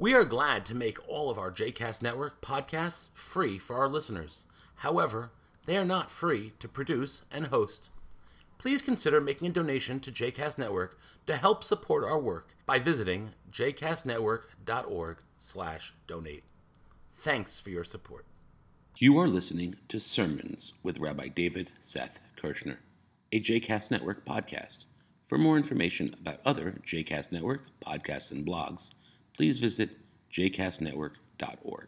We are glad to make all of our JCast Network podcasts free for our listeners. However, they are not free to produce and host. Please consider making a donation to JCast Network to help support our work by visiting jcastnetwork.org/donate. Thanks for your support. You are listening to Sermons with Rabbi David Seth Kirshner, a JCast Network podcast. For more information about other JCast Network podcasts and blogs, please visit jcastnetwork.org.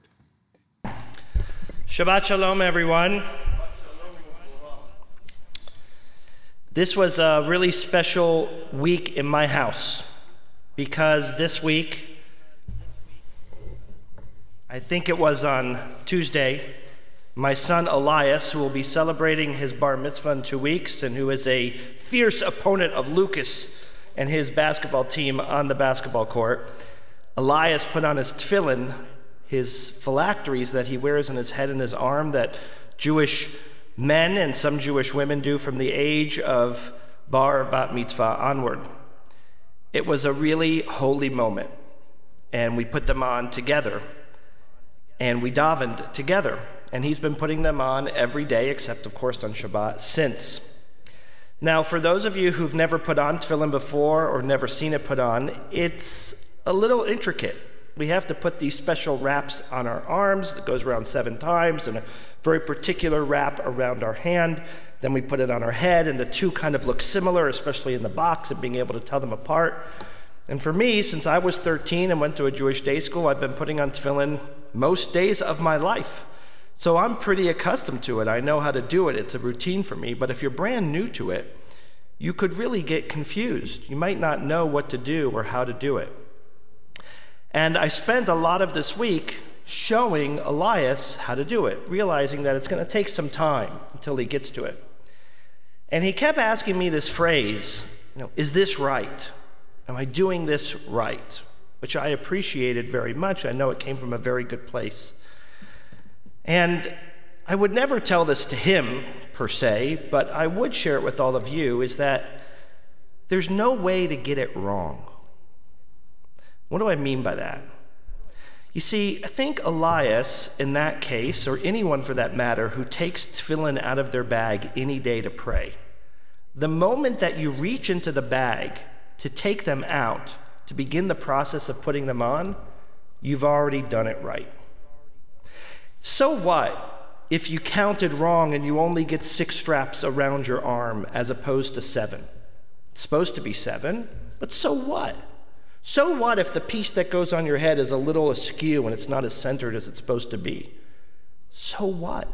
Shabbat Shalom, everyone. This was a really special week in my house because this week, I think it was on Tuesday, my son Elias, who will be celebrating his bar mitzvah in two weeks and who is a fierce opponent of Lucas and his basketball team on the basketball court, Elias put on his tefillin, his phylacteries that he wears on his head and his arm that Jewish men and some Jewish women do from the age of bar bat mitzvah onward. It was a really holy moment, and we put them on together, and we davened together. And he's been putting them on every day, except of course on Shabbat, since. Now, for those of you who've never put on tefillin before or never seen it put on, it's a little intricate. We have to put these special wraps on our arms that goes around seven times, and a very particular wrap around our hand. Then we put it on our head, and the two kind of look similar, especially in the box and being able to tell them apart. And for me, since I was 13 and went to a Jewish day school, I've been putting on tefillin most days of my life. So I'm pretty accustomed to it. I know how to do it. It's a routine for me. But if you're brand new to it, you could really get confused. You might not know what to do or how to do it. And I spent a lot of this week showing Elias how to do it, realizing that it's going to take some time until he gets to it. And he kept asking me this phrase, you know, is this right? Am I doing this right? Which I appreciated very much. I know it came from a very good place. And I would never tell this to him per se, but I would share it with all of you is that there's no way to get it wrong. What do I mean by that? You see, I think Elias, in that case, or anyone for that matter, who takes tefillin out of their bag any day to pray, the moment that you reach into the bag to take them out, to begin the process of putting them on, you've already done it right. So what if you counted wrong and you only get six straps around your arm as opposed to seven? It's supposed to be seven, but so what? So what if the piece that goes on your head is a little askew and it's not as centered as it's supposed to be? So what?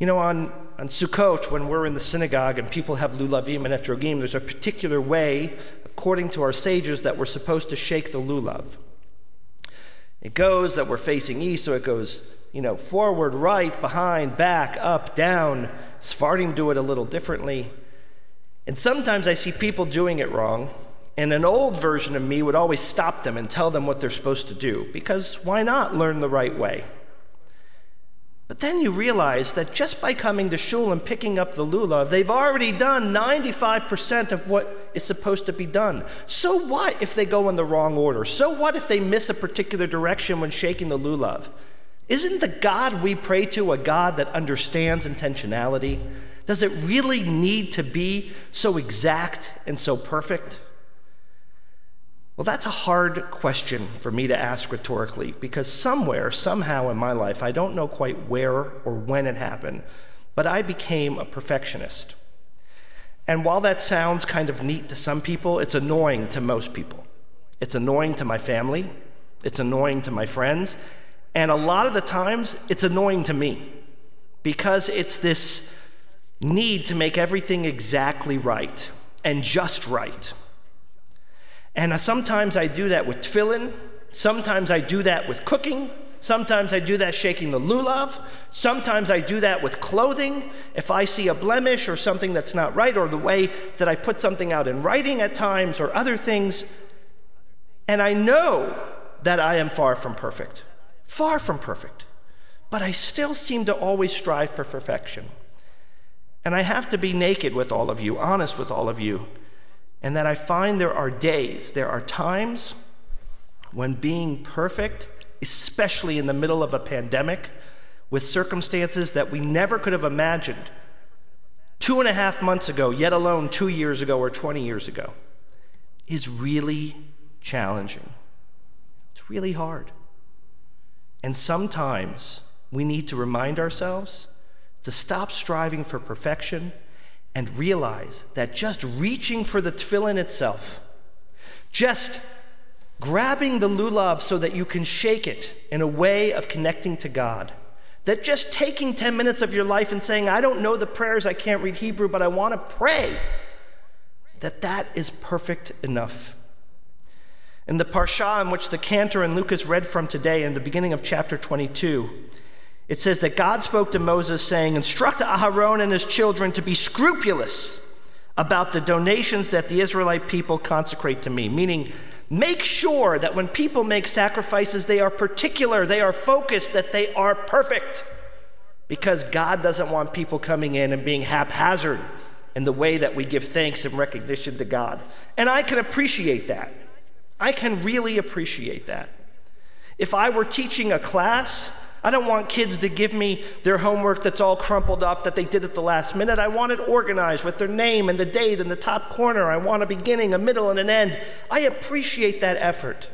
You know, on, on Sukkot, when we're in the synagogue and people have lulavim and etrogim, there's a particular way, according to our sages, that we're supposed to shake the lulav. It goes that we're facing east, so it goes, you know, forward, right, behind, back, up, down. Sephardim do it a little differently. And sometimes I see people doing it wrong, and an old version of me would always stop them and tell them what they're supposed to do, because why not learn the right way? But then you realize that just by coming to shul and picking up the lulav, they've already done 95% of what is supposed to be done. So what if they go in the wrong order? So what if they miss a particular direction when shaking the lulav? Isn't the God we pray to a God that understands intentionality? Does it really need to be so exact and so perfect? Well, that's a hard question for me to ask rhetorically because somewhere, somehow in my life, I don't know quite where or when it happened, but I became a perfectionist. And while that sounds kind of neat to some people, it's annoying to most people. It's annoying to my family, it's annoying to my friends, and a lot of the times it's annoying to me because it's this need to make everything exactly right and just right. And sometimes I do that with tefillin. Sometimes I do that with cooking. Sometimes I do that shaking the lulav. Sometimes I do that with clothing. If I see a blemish or something that's not right, or the way that I put something out in writing at times, or other things. And I know that I am far from perfect. Far from perfect. But I still seem to always strive for perfection. And I have to be naked with all of you, honest with all of you, and that I find there are days, there are times when being perfect, especially in the middle of a pandemic, with circumstances that we never could have imagined two and a half months ago, yet alone two years ago or 20 years ago, is really challenging. It's really hard. And sometimes we need to remind ourselves to stop striving for perfection and realize that just reaching for the tefillin itself, just grabbing the lulav so that you can shake it in a way of connecting to God, that just taking 10 minutes of your life and saying, I don't know the prayers, I can't read Hebrew, but I want to pray, that that is perfect enough. In the parsha in which the cantor and Lucas read from today, in the beginning of chapter 22, it says that God spoke to Moses, saying, Instruct Aharon and his children to be scrupulous about the donations that the Israelite people consecrate to me, meaning, make sure that when people make sacrifices, they are particular, they are focused, that they are perfect. Because God doesn't want people coming in and being haphazard in the way that we give thanks and recognition to God. And I can appreciate that. I can really appreciate that. If I were teaching a class, I don't want kids to give me their homework that's all crumpled up that they did at the last minute. I want it organized with their name and the date in the top corner. I want a beginning, a middle, and an end. I appreciate that effort.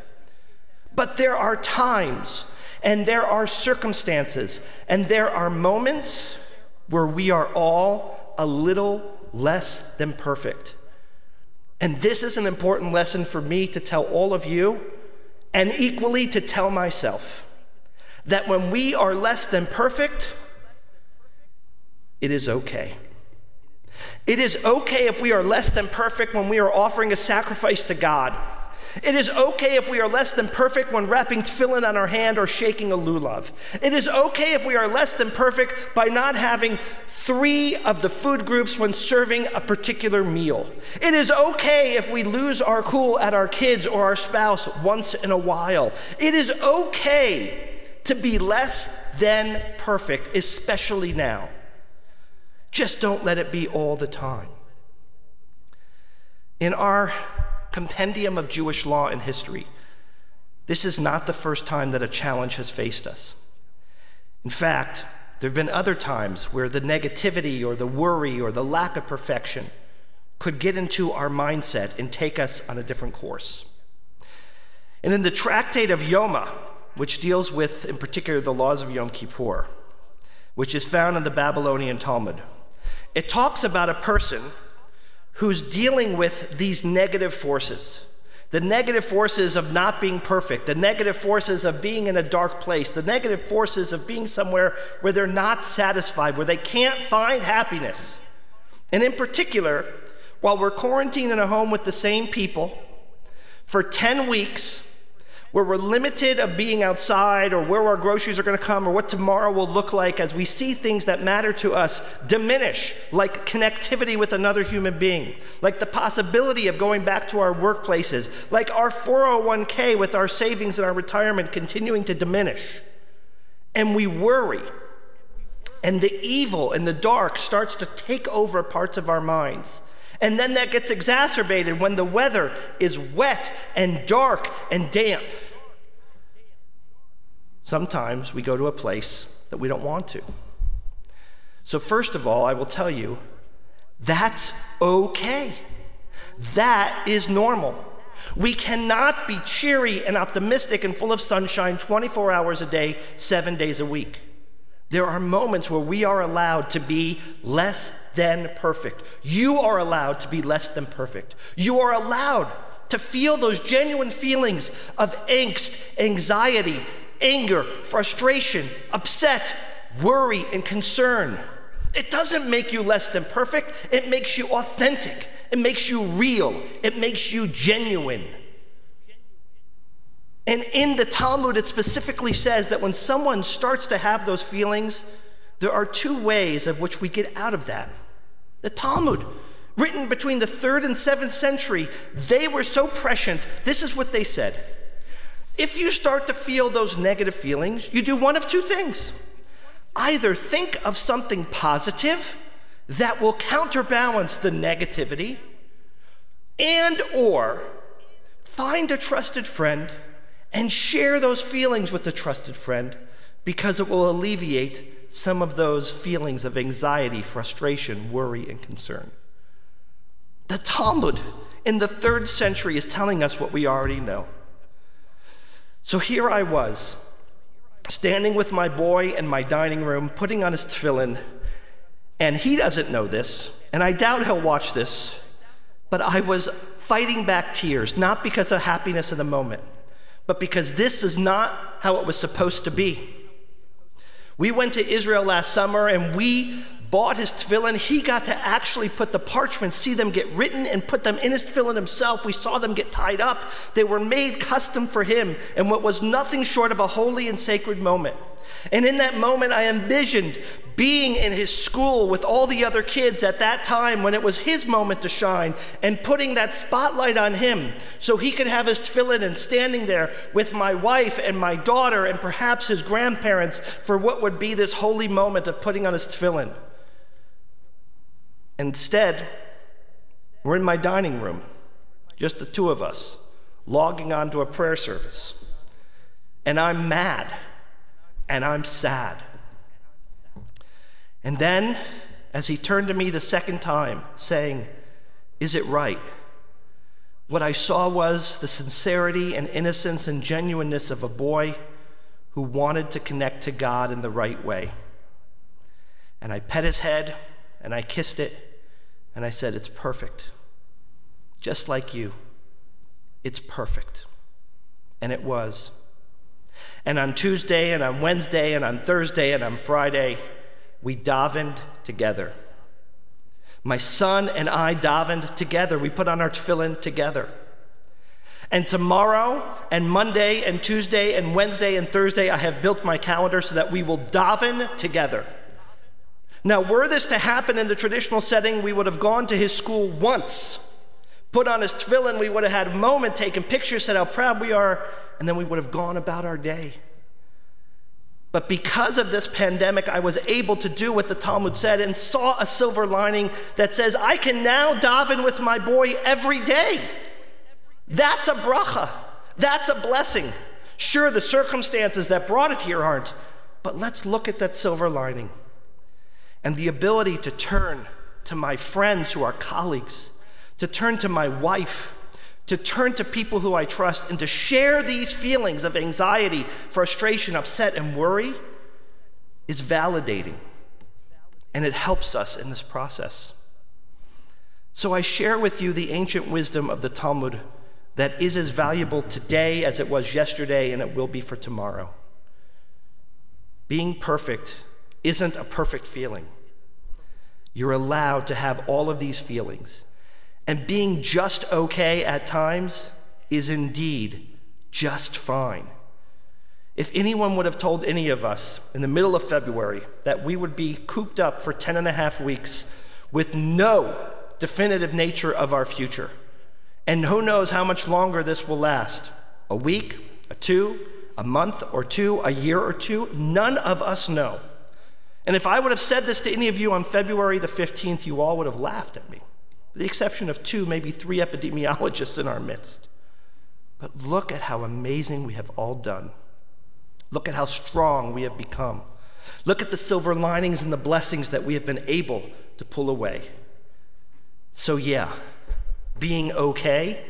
But there are times and there are circumstances and there are moments where we are all a little less than perfect. And this is an important lesson for me to tell all of you, and equally to tell myself that when we are less than perfect, it is okay. It is okay if we are less than perfect when we are offering a sacrifice to God. It is okay if we are less than perfect when wrapping tefillin on our hand or shaking a lulav. It is okay if we are less than perfect by not having three of the food groups when serving a particular meal. It is okay if we lose our cool at our kids or our spouse once in a while. It is okay to be less than perfect, especially now. Just don't let it be all the time. In our compendium of Jewish law and history, this is not the first time that a challenge has faced us. In fact, there have been other times where the negativity or the worry or the lack of perfection could get into our mindset and take us on a different course. And in the tractate of Yoma, which deals with, in particular, the laws of Yom Kippur, which is found in the Babylonian Talmud, it talks about a person who's dealing with these negative forces the negative forces of not being perfect, the negative forces of being in a dark place, the negative forces of being somewhere where they're not satisfied, where they can't find happiness. And in particular, while we're quarantined in a home with the same people for 10 weeks, where we're limited of being outside or where our groceries are going to come or what tomorrow will look like as we see things that matter to us diminish, like connectivity with another human being, like the possibility of going back to our workplaces, like our 401k with our savings and our retirement continuing to diminish. And we worry. And the evil and the dark starts to take over parts of our minds. And then that gets exacerbated when the weather is wet and dark and damp. Sometimes we go to a place that we don't want to. So, first of all, I will tell you that's okay. That is normal. We cannot be cheery and optimistic and full of sunshine 24 hours a day, seven days a week. There are moments where we are allowed to be less than perfect. You are allowed to be less than perfect. You are allowed to feel those genuine feelings of angst, anxiety, anger, frustration, upset, worry, and concern. It doesn't make you less than perfect, it makes you authentic, it makes you real, it makes you genuine. And in the Talmud, it specifically says that when someone starts to have those feelings, there are two ways of which we get out of that. The Talmud, written between the third and seventh century, they were so prescient. This is what they said if you start to feel those negative feelings, you do one of two things. Either think of something positive that will counterbalance the negativity and or find a trusted friend And share those feelings with the trusted friend because it will alleviate some of those feelings of anxiety, frustration, worry, and concern. The Talmud in the third century is telling us what we already know. So here I was, standing with my boy in my dining room, putting on his tefillin, and he doesn't know this, and I doubt he'll watch this, but I was fighting back tears, not because of happiness in the moment, but because this is not how it was supposed to be. We went to Israel last summer and we bought his tefillin. He got to actually put the parchment, see them get written, and put them in his tefillin himself. We saw them get tied up. They were made custom for him and what was nothing short of a holy and sacred moment. And in that moment, I envisioned being in his school with all the other kids at that time when it was his moment to shine and putting that spotlight on him so he could have his tefillin and standing there with my wife and my daughter and perhaps his grandparents for what would be this holy moment of putting on his tefillin. Instead, we're in my dining room, just the two of us, logging onto a prayer service. And I'm mad and I'm sad. And then, as he turned to me the second time, saying, Is it right? What I saw was the sincerity and innocence and genuineness of a boy who wanted to connect to God in the right way. And I pet his head and I kissed it and I said, It's perfect. Just like you. It's perfect. And it was. And on Tuesday and on Wednesday and on Thursday and on Friday, we davened together. My son and I davened together. We put on our tefillin together. And tomorrow and Monday and Tuesday and Wednesday and Thursday, I have built my calendar so that we will daven together. Now, were this to happen in the traditional setting, we would have gone to his school once, put on his tefillin, we would have had a moment, taken pictures, said how proud we are, and then we would have gone about our day. But because of this pandemic, I was able to do what the Talmud said and saw a silver lining that says, I can now daven with my boy every day. That's a bracha. That's a blessing. Sure, the circumstances that brought it here aren't, but let's look at that silver lining and the ability to turn to my friends who are colleagues, to turn to my wife, to turn to people who I trust and to share these feelings of anxiety, frustration, upset, and worry is validating. And it helps us in this process. So I share with you the ancient wisdom of the Talmud that is as valuable today as it was yesterday and it will be for tomorrow. Being perfect isn't a perfect feeling. You're allowed to have all of these feelings. And being just okay at times is indeed just fine. If anyone would have told any of us in the middle of February that we would be cooped up for 10 and a half weeks with no definitive nature of our future, and who knows how much longer this will last a week, a two, a month or two, a year or two, none of us know. And if I would have said this to any of you on February the 15th, you all would have laughed at me the exception of two, maybe three epidemiologists in our midst. But look at how amazing we have all done. Look at how strong we have become. Look at the silver linings and the blessings that we have been able to pull away. So, yeah, being okay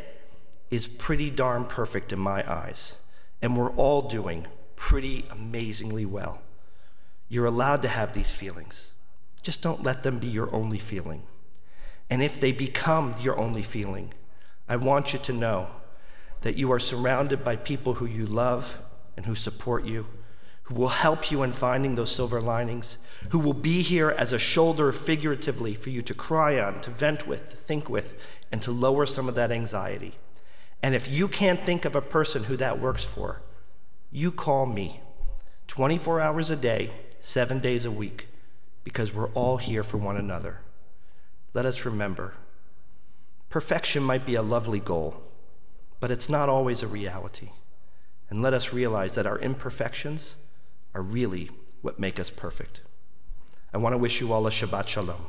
is pretty darn perfect in my eyes. And we're all doing pretty amazingly well. You're allowed to have these feelings, just don't let them be your only feeling. And if they become your only feeling, I want you to know that you are surrounded by people who you love and who support you, who will help you in finding those silver linings, who will be here as a shoulder figuratively for you to cry on, to vent with, to think with, and to lower some of that anxiety. And if you can't think of a person who that works for, you call me 24 hours a day, seven days a week, because we're all here for one another let us remember perfection might be a lovely goal, but it's not always a reality. And let us realize that our imperfections are really what make us perfect. I want to wish you all a Shabbat Shalom.